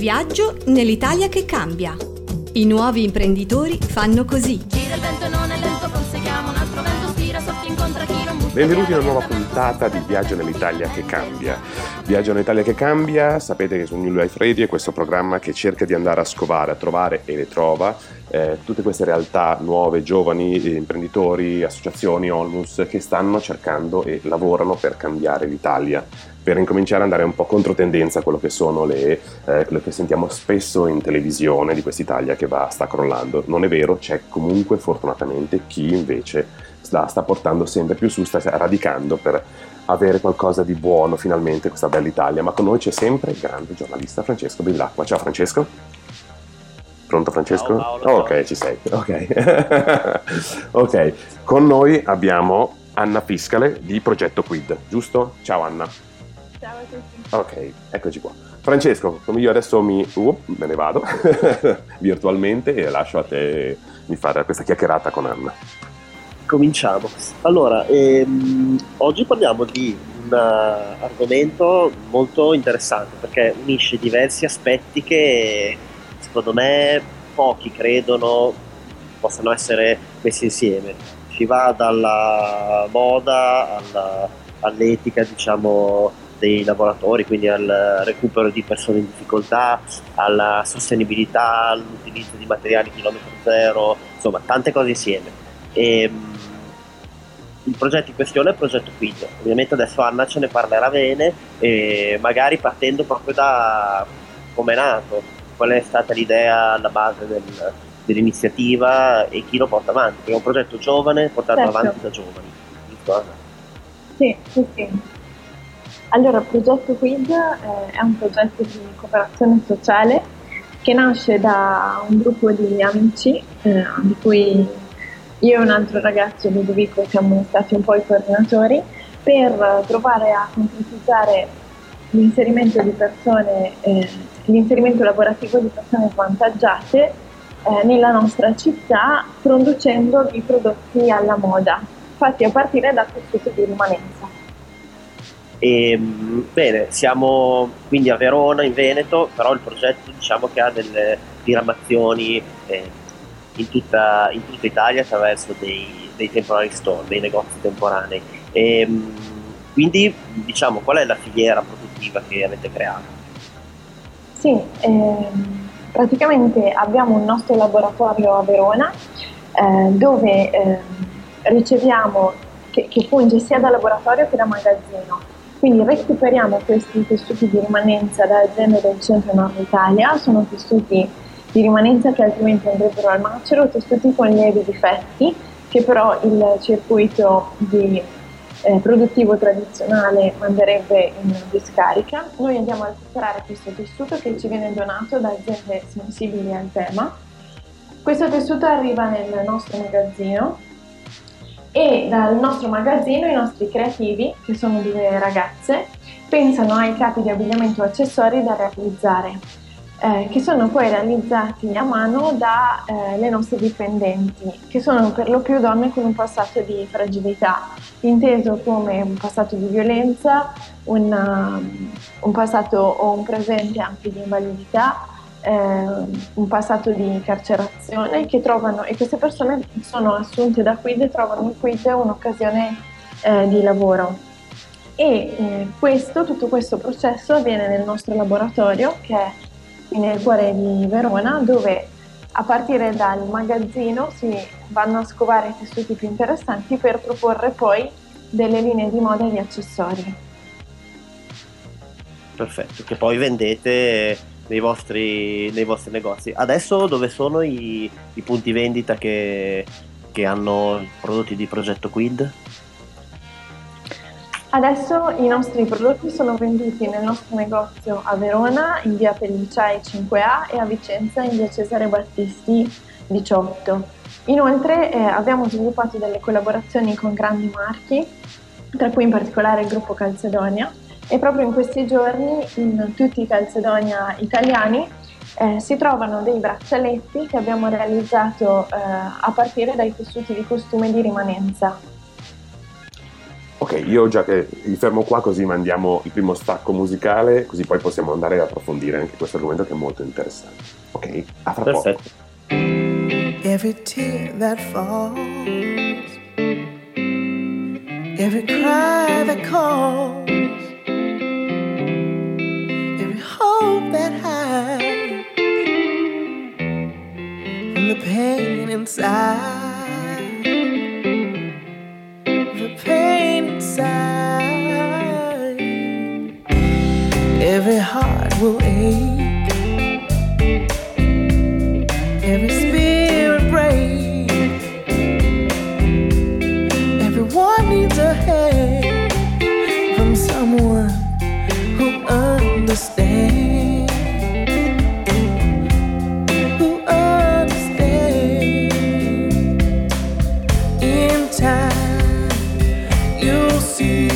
Viaggio nell'Italia che cambia. I nuovi imprenditori fanno così. Gira il vento non è lento, conseguiamo un altro vento, spira, soffia, incontra chi non butta Benvenuti a una nuova puntata di Viaggio nell'Italia che cambia. Viaggio nell'Italia che cambia, sapete che su New Life Radio è questo programma che cerca di andare a scovare, a trovare e le trova eh, tutte queste realtà nuove, giovani, eh, imprenditori, associazioni, onlus che stanno cercando e lavorano per cambiare l'Italia, per incominciare ad andare un po' controtendenza a quello che sono le, eh, quello che sentiamo spesso in televisione di quest'Italia che va, sta crollando. Non è vero, c'è comunque fortunatamente chi invece la sta portando sempre più su, sta radicando per avere qualcosa di buono finalmente questa bella Italia. Ma con noi c'è sempre il grande giornalista Francesco Bellacqua. Ciao Francesco. Pronto Francesco? Ciao Paolo, Oh, ciao. ok, ci sei. Ok. ok, con noi abbiamo Anna Fiscale di Progetto Quid, giusto? Ciao Anna. Ciao a tutti. Ok, eccoci qua. Francesco, come io adesso mi, uh, me ne vado virtualmente e lascio a te di fare questa chiacchierata con Anna. Cominciamo. Allora, ehm, oggi parliamo di un eh, argomento molto interessante perché unisce diversi aspetti che secondo me pochi credono possano essere messi insieme. Si va dalla moda alla- all'etica, diciamo, dei lavoratori, quindi al recupero di persone in difficoltà, alla sostenibilità, all'utilizzo di materiali chilometro zero, insomma, tante cose insieme. E, mh, il progetto in questione è il progetto Quid. Ovviamente adesso Anna ce ne parlerà bene magari partendo proprio da come è nato, qual è stata l'idea alla base del- dell'iniziativa e chi lo porta avanti, è un progetto giovane portato Certo. avanti da giovani. Giusto Anna? Sì, sì, sì. Allora, il progetto Quid eh, è un progetto di cooperazione sociale che nasce da un gruppo di amici, eh, di cui io e un altro ragazzo, Ludovico, siamo stati un po' i coordinatori, per provare a concretizzare l'inserimento di persone, eh, l'inserimento lavorativo di persone svantaggiate eh, nella nostra città producendo i prodotti alla moda, fatti a partire dal tessuto di rimanenza. E, mh, bene, siamo quindi a Verona, in Veneto, però il progetto diciamo che ha delle diramazioni eh, in, tutta, in tutta Italia attraverso dei, dei temporary store, dei negozi temporanei. E, mh, quindi diciamo qual è la filiera produttiva che avete creato? Sì, ehm, praticamente abbiamo un nostro laboratorio a Verona eh, dove ehm, riceviamo, che, che funge sia da laboratorio che da magazzino. Quindi recuperiamo questi tessuti di rimanenza da aziende del centro e nord Italia, sono tessuti di rimanenza che altrimenti andrebbero al macero, tessuti con lievi difetti che però il circuito di eh, produttivo tradizionale manderebbe in discarica. Noi andiamo a recuperare questo tessuto che ci viene donato da aziende sensibili al tema. Questo tessuto arriva nel nostro magazzino e dal nostro magazzino i nostri creativi, che sono due ragazze, pensano ai capi di abbigliamento accessori da realizzare, eh, che sono poi realizzati a mano dalle nostre dipendenti, che sono per lo più donne con un passato di fragilità, inteso come un passato di violenza, un, um, un passato o un presente anche di invalidità, eh, un passato di carcerazione che trovano e queste persone sono assunte da Quid e trovano in Quid un'occasione eh, di lavoro. E eh, questo, tutto questo processo avviene nel nostro laboratorio che è nel cuore di Verona dove a partire dal magazzino si vanno a scovare i tessuti più interessanti per proporre poi delle linee di moda e di accessori. Perfetto, che poi vendete nei vostri, nei vostri negozi. Adesso dove sono i, i punti vendita che, che hanno prodotti di progetto Quid? Adesso i nostri prodotti sono venduti nel nostro negozio a Verona in via Pellicciai 5A e a Vicenza in via Cesare Battisti 18. Inoltre eh, abbiamo sviluppato delle collaborazioni con grandi marchi, tra cui in particolare il gruppo Calcedonia e proprio in questi giorni in tutti i Calcedonia italiani eh, si trovano dei braccialetti che abbiamo realizzato eh, a partire dai tessuti di costume di rimanenza. Ok, io già che mi fermo qua così mandiamo il primo stacco musicale, così poi possiamo andare ad approfondire anche questo argomento che è molto interessante. Ok, a fra Perfetto. poco. Every tear that falls, every cry that calls, every hope that hides from the pain inside, will ache, every spirit break. Everyone needs a hand from someone who understands. Who understands. In time, you'll see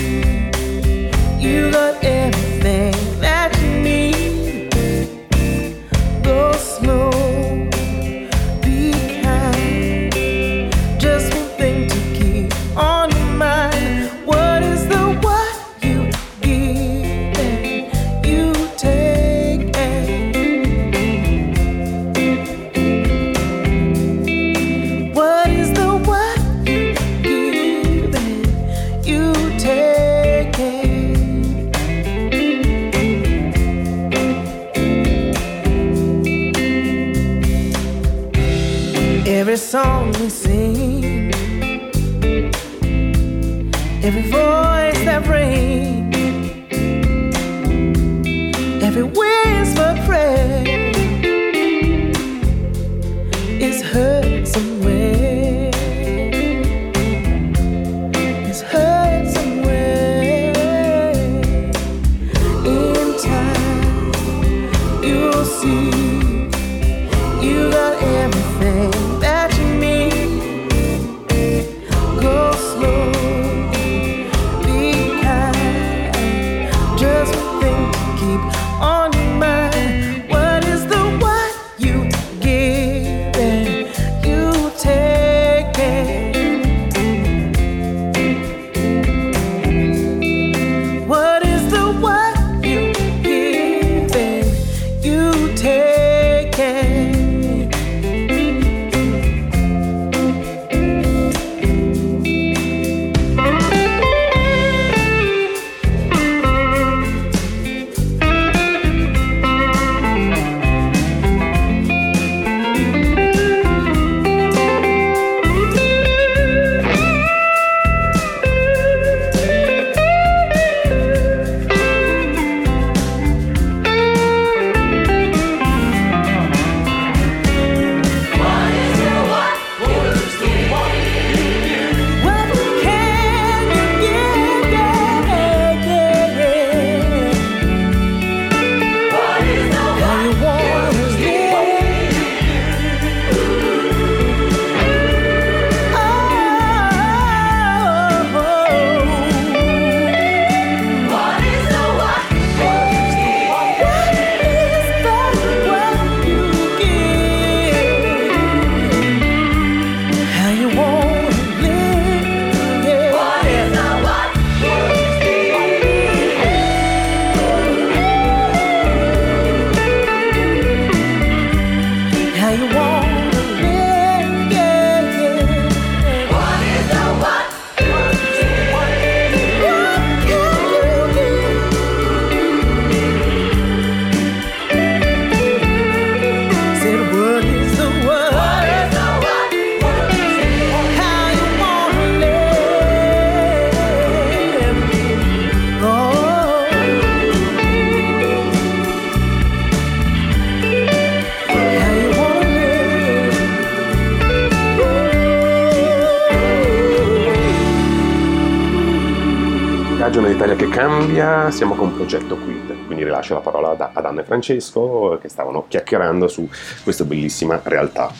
Viaggio nell'Italia che cambia, siamo con Progetto Quid, quindi rilascio la parola ad, Anna e Francesco che stavano chiacchierando su questa bellissima realtà,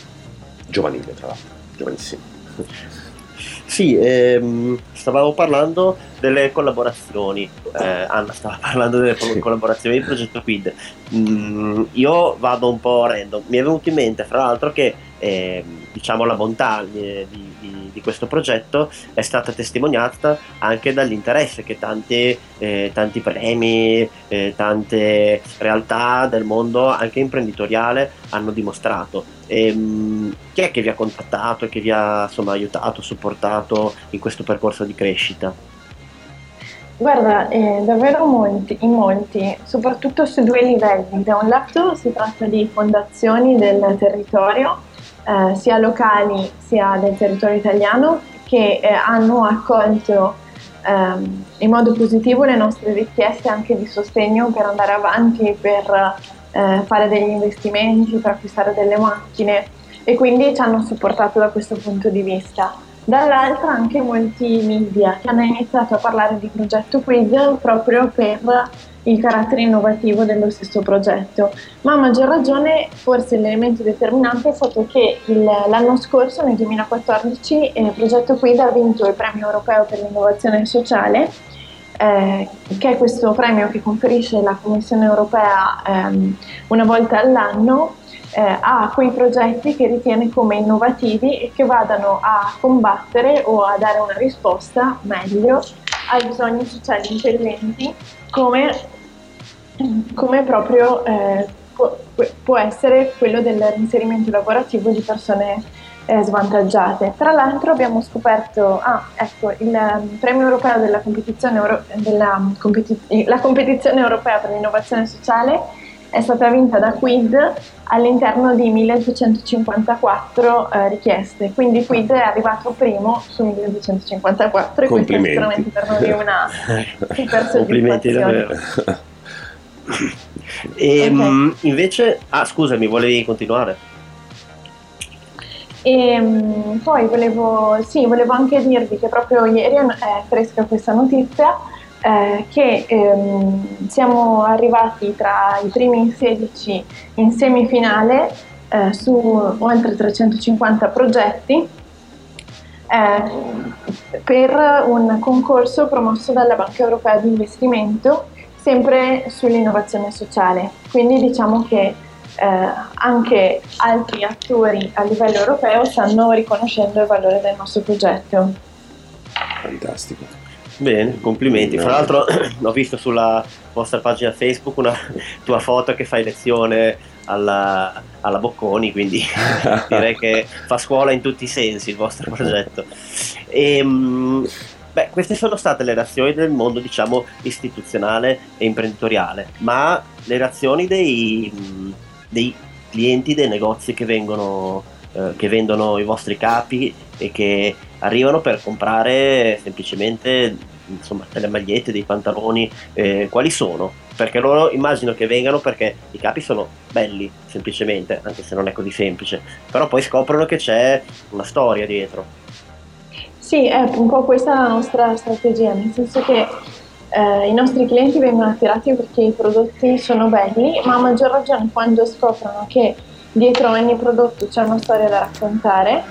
giovanile tra l'altro, giovanissima. Sì, ehm, stavamo parlando delle collaborazioni. Eh, Anna stava parlando delle Sì. collaborazioni di Progetto Quid. Mm, io vado un po' random. Mi è venuto in mente, fra l'altro, che ehm, diciamo la bontà eh, di, di- questo progetto è stata testimoniata anche dall'interesse che tanti, eh, tanti premi, eh, tante realtà del mondo anche imprenditoriale hanno dimostrato. E, ehm, chi è che vi ha contattato e che vi ha insomma, aiutato, supportato in questo percorso di crescita? Guarda, eh, davvero molti, in molti, soprattutto su due livelli. Da un lato si tratta di fondazioni del territorio, eh, sia locali sia del territorio italiano, che eh, hanno accolto ehm, in modo positivo le nostre richieste anche di sostegno per andare avanti, per eh, fare degli investimenti, per acquistare delle macchine e quindi ci hanno supportato da questo punto di vista. Dall'altra anche molti media che hanno iniziato a parlare di progetto Quid proprio per il carattere innovativo dello stesso progetto, ma a maggior ragione forse l'elemento determinante è stato che il, l'anno scorso, nel 2014, il progetto Quid ha vinto il premio europeo per l'innovazione sociale, eh, che è questo premio che conferisce la Commissione europea ehm, una volta all'anno eh, a quei progetti che ritiene come innovativi e che vadano a combattere o a dare una risposta meglio ai bisogni sociali interventi come, come proprio eh, può, può, essere quello dell'inserimento lavorativo di persone eh, svantaggiate. Tra l'altro abbiamo scoperto, ah, ecco, il um, premio europeo della competizione, euro, della, um, competi- la competizione europea per l'innovazione sociale è stata vinta da Quid all'interno di 1254 eh, richieste, quindi Quid è arrivato primo su 1254 e questa è sicuramente per noi una super Complimenti davvero. E okay. mh, invece, ah scusami, volevi continuare? E mh, poi volevo, sì, volevo anche dirvi che proprio ieri è fresca questa notizia eh, che ehm, siamo arrivati tra i primi 16 in semifinale eh, su oltre 350 progetti eh, per un concorso promosso dalla Banca Europea di Investimento sempre sull'innovazione sociale. Quindi diciamo che eh, anche altri attori a livello europeo stanno riconoscendo il valore del nostro progetto. Fantastico. Bene, complimenti. Fra l'altro ho visto sulla vostra pagina Facebook una tua foto che fai lezione alla, alla Bocconi, quindi direi che fa scuola in tutti i sensi il vostro progetto. E, ehm, beh, queste sono state le reazioni del mondo, diciamo, istituzionale e imprenditoriale, ma le reazioni dei, dei clienti dei negozi che vengono eh, che vendono i vostri capi e che arrivano per comprare semplicemente insomma, delle magliette, dei pantaloni, eh, quali sono? Perché loro immagino che vengano perché i capi sono belli, semplicemente, anche se non è così semplice, però poi scoprono che c'è una storia dietro. Sì, è un po' questa la nostra strategia, nel senso che eh, i nostri clienti vengono attirati perché i prodotti sono belli, ma a maggior ragione quando scoprono che dietro ogni prodotto c'è una storia da raccontare,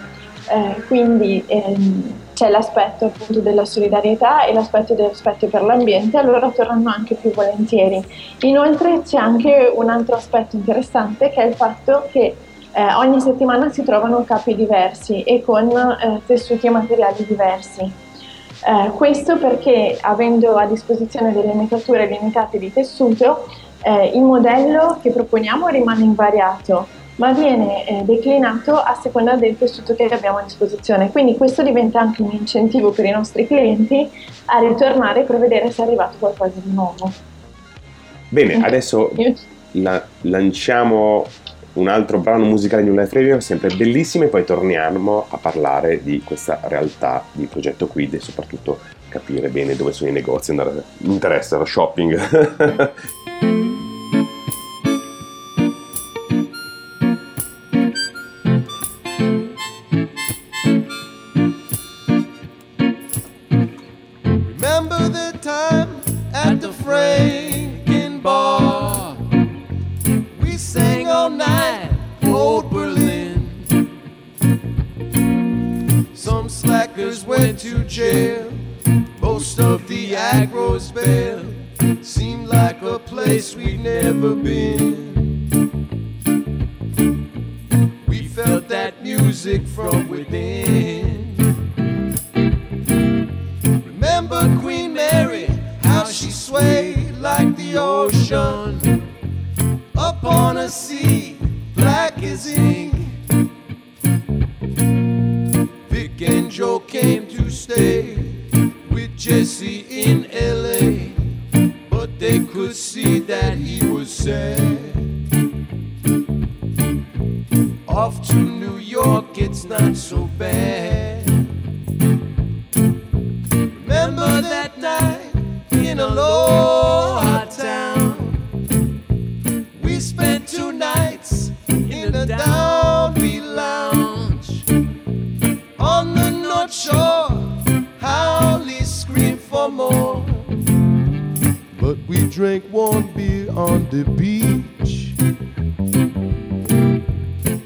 eh, quindi ehm, c'è l'aspetto appunto della solidarietà e l'aspetto del rispetto per l'ambiente, allora tornano anche più volentieri. Inoltre c'è anche un altro aspetto interessante che è il fatto che eh, ogni settimana si trovano capi diversi e con eh, tessuti e materiali diversi. Eh, questo perché avendo a disposizione delle metature limitate di tessuto, eh, il modello che proponiamo rimane invariato, ma viene eh, declinato a seconda del tessuto che abbiamo a disposizione. Quindi questo diventa anche un incentivo per i nostri clienti a ritornare per vedere se è arrivato qualcosa di nuovo. Bene, adesso la- lanciamo un altro brano musicale di New Life Radio, sempre bellissimo, e poi torniamo a parlare di questa realtà di progetto Quid e soprattutto capire bene dove sono i negozi, andare in interesse allo shopping. to jail. Most of the agro's bare. Seemed like a place we'd never been. They could see that he was sad. Off to New York, it's not so bad. Remember that night in Aloha drank one beer on the beach.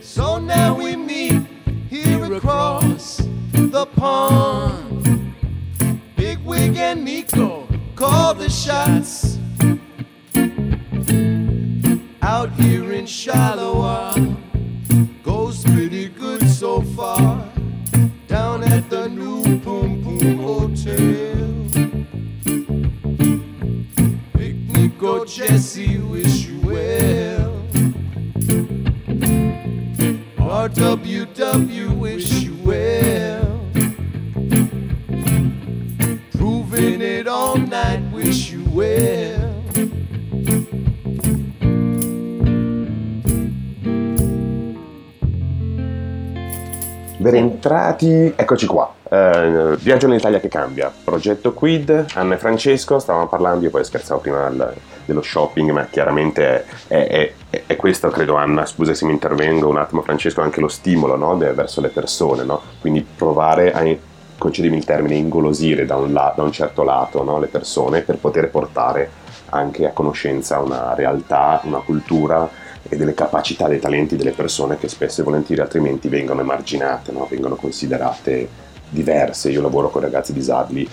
So now we meet here across the pond. Big Wig and Nico call the shots. Entrati, eccoci qua. Eh, Viaggio nell'Italia che cambia. Progetto Quid, Anna e Francesco, stavamo parlando, io poi scherzavo prima del- dello shopping, ma chiaramente è, è- è- è questo, credo Anna, scusa se mi intervengo un attimo Francesco, anche lo stimolo no, verso le persone, no? quindi provare a, concedimi il termine, ingolosire da un, la- da un certo lato no, le persone per poter portare anche a conoscenza una realtà, una cultura e delle capacità, dei talenti delle persone che spesso e volentieri altrimenti vengono emarginate, no? vengono considerate diverse. Io lavoro con ragazzi disabili,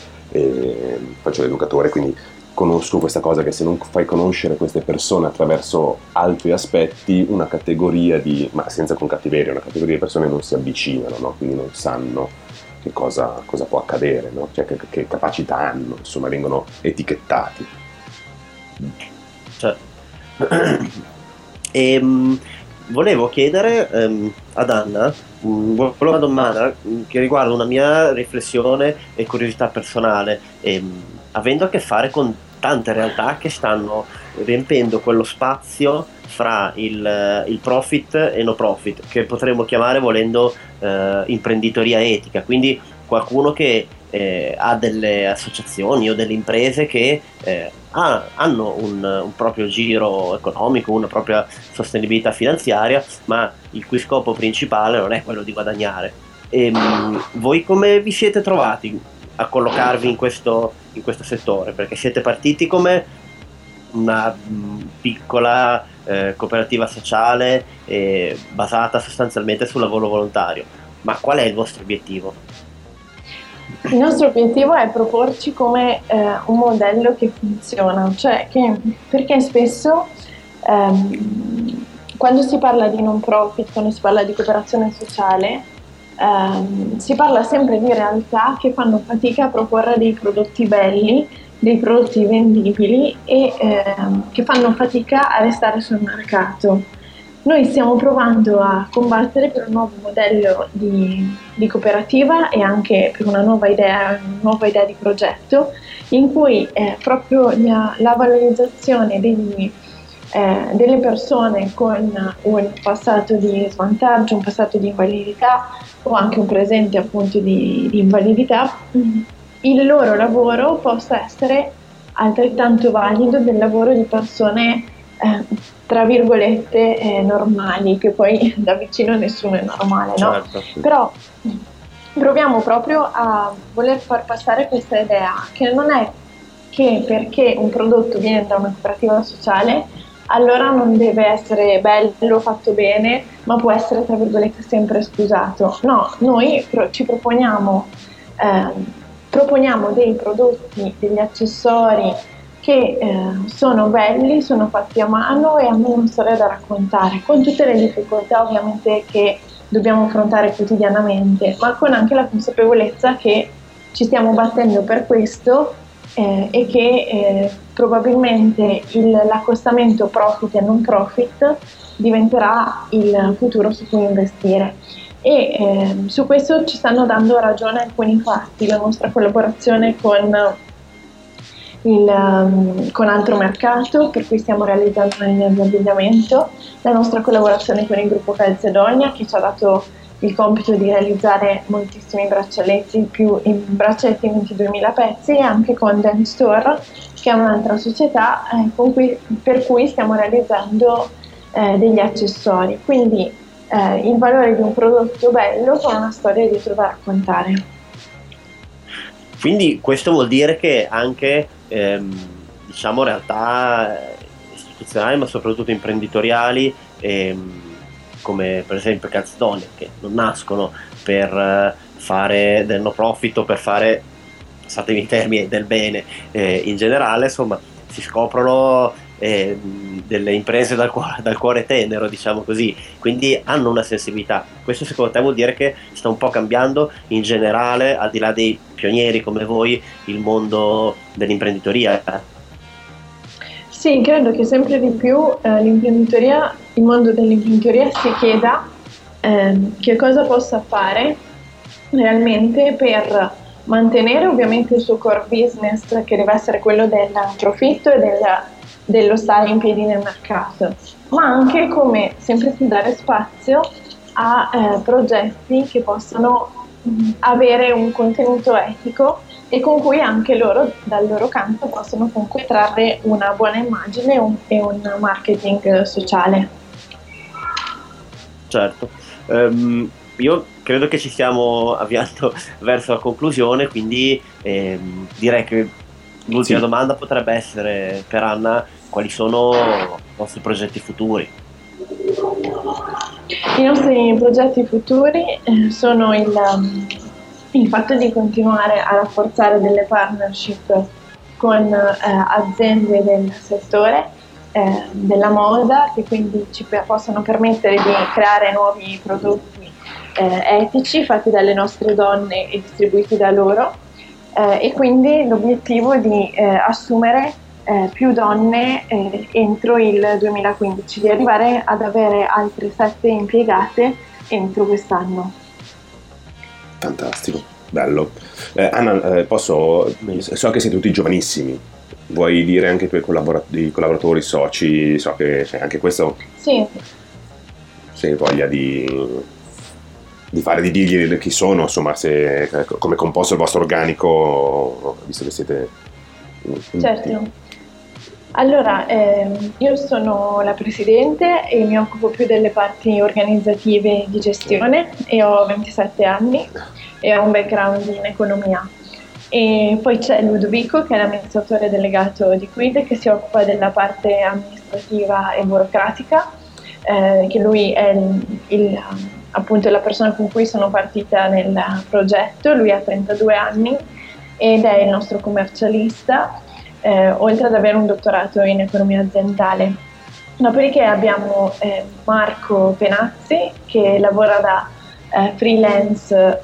faccio l'educatore, quindi conosco questa cosa che se non fai conoscere queste persone attraverso altri aspetti, una categoria di, ma senza con cattiveria, una categoria di persone non si avvicinano, no? quindi non sanno che cosa, cosa può accadere, no? cioè che, che capacità hanno, insomma vengono etichettati. Cioè, ehm, volevo chiedere ehm, ad Anna mm, una domanda mm, che riguarda una mia riflessione e curiosità personale, ehm, avendo a che fare con tante realtà che stanno riempendo quello spazio fra il, il profit e no profit, che potremmo chiamare volendo eh, imprenditoria etica, quindi qualcuno che eh, ha delle associazioni o delle imprese che eh, ha- hanno un, un proprio giro economico, una propria sostenibilità finanziaria, ma il cui scopo principale non è quello di guadagnare. Ehm, voi come vi siete trovati a collocarvi in questo, in questo settore? Perché siete partiti come una mh, piccola eh, cooperativa sociale eh, basata sostanzialmente sul lavoro volontario, ma qual è il vostro obiettivo? Il nostro obiettivo è proporci come eh, un modello che funziona, cioè che, perché spesso ehm, quando si parla di non profit, quando si parla di cooperazione sociale, ehm, si parla sempre di realtà che fanno fatica a proporre dei prodotti belli, dei prodotti vendibili e ehm, che fanno fatica a restare sul mercato. Noi stiamo provando a combattere per un nuovo modello di, di cooperativa e anche per una nuova idea, una nuova idea di progetto in cui eh, proprio la, la valorizzazione degli, eh, delle persone con un passato di svantaggio, un passato di invalidità o anche un presente appunto di, di invalidità, il loro lavoro possa essere altrettanto valido del lavoro di persone eh, tra virgolette eh, normali, che poi da vicino nessuno è normale, no? Certo. Però proviamo proprio a voler far passare questa idea che non è che perché un prodotto viene da una cooperativa sociale allora non deve essere bello, fatto bene, ma può essere tra virgolette sempre scusato. No, noi pro- ci proponiamo, ehm, proponiamo dei prodotti, degli accessori che eh, sono belli, sono fatti a mano e hanno una storia da raccontare, con tutte le difficoltà ovviamente che dobbiamo affrontare quotidianamente, ma con anche la consapevolezza che ci stiamo battendo per questo eh, e che eh, probabilmente il, l'accostamento profit e non profit diventerà il futuro su cui investire. E eh, su questo ci stanno dando ragione alcuni fatti, la nostra collaborazione con il, um, con altro mercato per cui stiamo realizzando una linea abbigliamento, la nostra collaborazione con il gruppo Calzedonia che ci ha dato il compito di realizzare moltissimi braccialetti, più in braccialetti 22.000 pezzi e anche con Dance Store che è un'altra società eh, cui, per cui stiamo realizzando eh, degli accessori. Quindi eh, il valore di un prodotto bello con una storia dietro da raccontare. Quindi questo vuol dire che anche ehm, diciamo realtà istituzionali ma soprattutto imprenditoriali ehm, come per esempio Calzedonia che non nascono per eh, fare del no profit o per fare passatemi i termini del bene eh, in generale insomma si scoprono eh, delle imprese dal cuore, dal cuore, tenero, diciamo così, quindi hanno una sensibilità. Questo secondo te vuol dire che sta un po' cambiando in generale, al di là dei pionieri come voi, il mondo dell'imprenditoria? Sì, credo che sempre di più eh, l'imprenditoria, il mondo dell'imprenditoria si chieda eh, che cosa possa fare realmente per mantenere ovviamente il suo core business che deve essere quello del profitto e del, dello stare in piedi nel mercato, ma anche come sempre più dare spazio a eh, progetti che possano avere un contenuto etico e con cui anche loro dal loro canto possono comunque trarre una buona immagine un, e un marketing sociale. Certo. Um, io credo che ci stiamo avviando verso la conclusione, quindi ehm, direi che l'ultima sì. domanda potrebbe essere per Anna quali sono i nostri progetti futuri? I nostri progetti futuri eh, sono il, um, il, fatto di continuare a rafforzare delle partnership con eh, aziende del settore eh, della moda che quindi ci possono permettere di creare nuovi prodotti eh, etici fatti dalle nostre donne e distribuiti da loro eh, e quindi l'obiettivo di eh, assumere eh, più donne eh, entro il 2015, di arrivare ad avere altre sette impiegate entro quest'anno. Fantastico, bello. Anna, posso, so che siete tutti giovanissimi, vuoi dire anche i tuoi collaboratori, collaboratori soci, so che anche questo... Sì. Se hai voglia di di fare di dirgli chi sono, insomma, se, come è composto il vostro organico, visto che siete... Certo. Allora, ehm, io sono la presidente e mi occupo più delle parti organizzative di gestione e ho 27 anni e ho un background in economia. E poi c'è Ludovico che è l'amministratore delegato di Quid che si occupa della parte amministrativa e burocratica, eh, che lui è il, il appunto la persona con cui sono partita nel progetto, lui ha 32 anni ed è il nostro commercialista, eh, oltre ad avere un dottorato in economia aziendale. Dopodiché abbiamo eh, Marco Penazzi che lavora da eh, freelance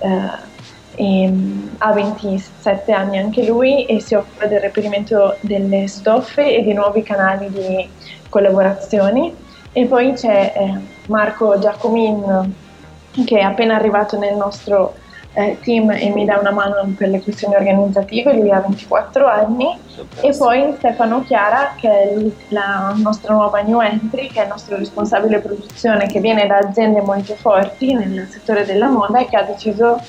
e, ha 27 anni anche lui e si occupa del reperimento delle stoffe e di nuovi canali di collaborazioni. E poi c'è eh, Marco Giacomin che è appena arrivato nel nostro eh, team e mi dà una mano per le questioni organizzative, lui ha 24 anni, e poi Stefano Chiara che è la nostra nuova new entry, che è il nostro responsabile produzione che viene da aziende molto forti nel settore della moda e che ha deciso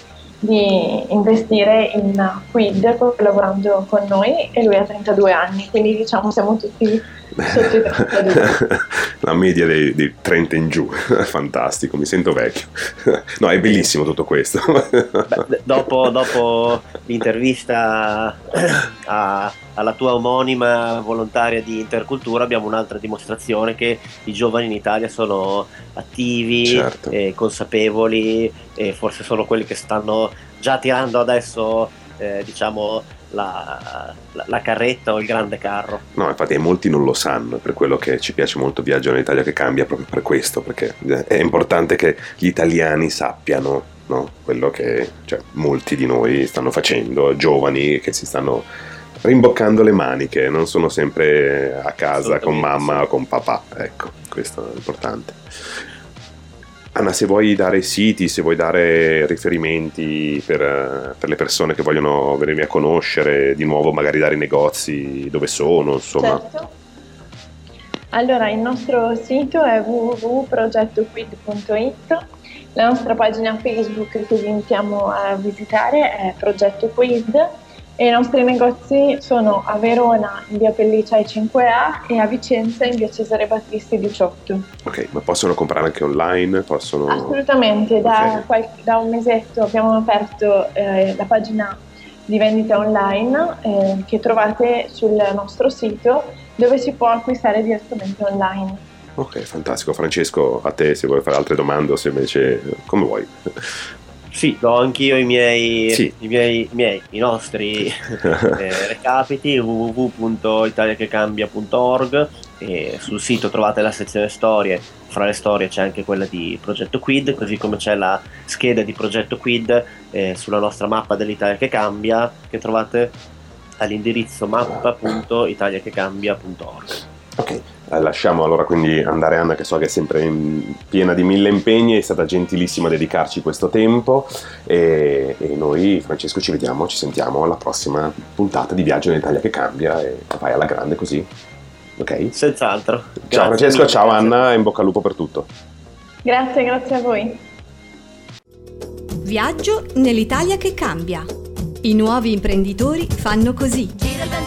di investire in Quid collaborando con noi e lui ha 32 anni, quindi diciamo siamo tutti sotto i 32. La media dei, dei 30 in giù, fantastico, mi sento vecchio. No, è bellissimo tutto questo. Beh, dopo, dopo, l'intervista a, alla tua omonima volontaria di intercultura abbiamo un'altra dimostrazione che i giovani in Italia sono attivi, certo. e consapevoli e forse sono quelli che stanno già tirando adesso eh, diciamo la, la, la, carretta o il grande carro. No, infatti molti non lo sanno, è per quello che ci piace molto Viaggio in Italia che cambia, proprio per questo, perché è importante che gli italiani sappiano no? quello che cioè, molti di noi stanno facendo, giovani che si stanno rimboccando le maniche, non sono sempre a casa con mamma o con papà. Ecco, questo è importante. Anna, se vuoi dare siti, se vuoi dare riferimenti per, per, le persone che vogliono venirmi a conoscere, di nuovo magari dare i negozi, dove sono, insomma. Certo. Allora, il nostro sito è www.progettoquid.it, la nostra pagina Facebook che vi invitiamo a visitare è Progetto Quid e i nostri negozi sono a Verona in via Pelliccia 5A e a Vicenza in via Cesare Battisti 18. Ok, ma possono comprare anche online? Possono... Assolutamente, da, okay. qualche, da, un mesetto abbiamo aperto eh, la pagina di vendita online eh, che trovate sul nostro sito dove si può acquistare direttamente online. Ok, fantastico. Francesco, a te se vuoi fare altre domande o se invece come vuoi. Sì, do anch'io i miei, sì. i, miei, i, miei, i nostri eh, recapiti www.italiachecambia.org e sul sito trovate la sezione storie, fra le storie c'è anche quella di Progetto Quid, così come c'è la scheda di Progetto Quid eh, sulla nostra mappa dell'Italia che cambia che trovate all'indirizzo mappa.italiachecambia.org. Ok, eh, lasciamo allora quindi andare Anna che so che è sempre piena di mille impegni, è stata gentilissima a dedicarci questo tempo e, e, noi Francesco ci vediamo, ci sentiamo alla prossima puntata di Viaggio in Italia che cambia e vai alla grande così. Ok? Senz'altro. Grazie ciao Francesco, mille, ciao grazie. Anna e in bocca al lupo per tutto. Grazie, grazie a voi. Viaggio nell'Italia che cambia. I nuovi imprenditori fanno così.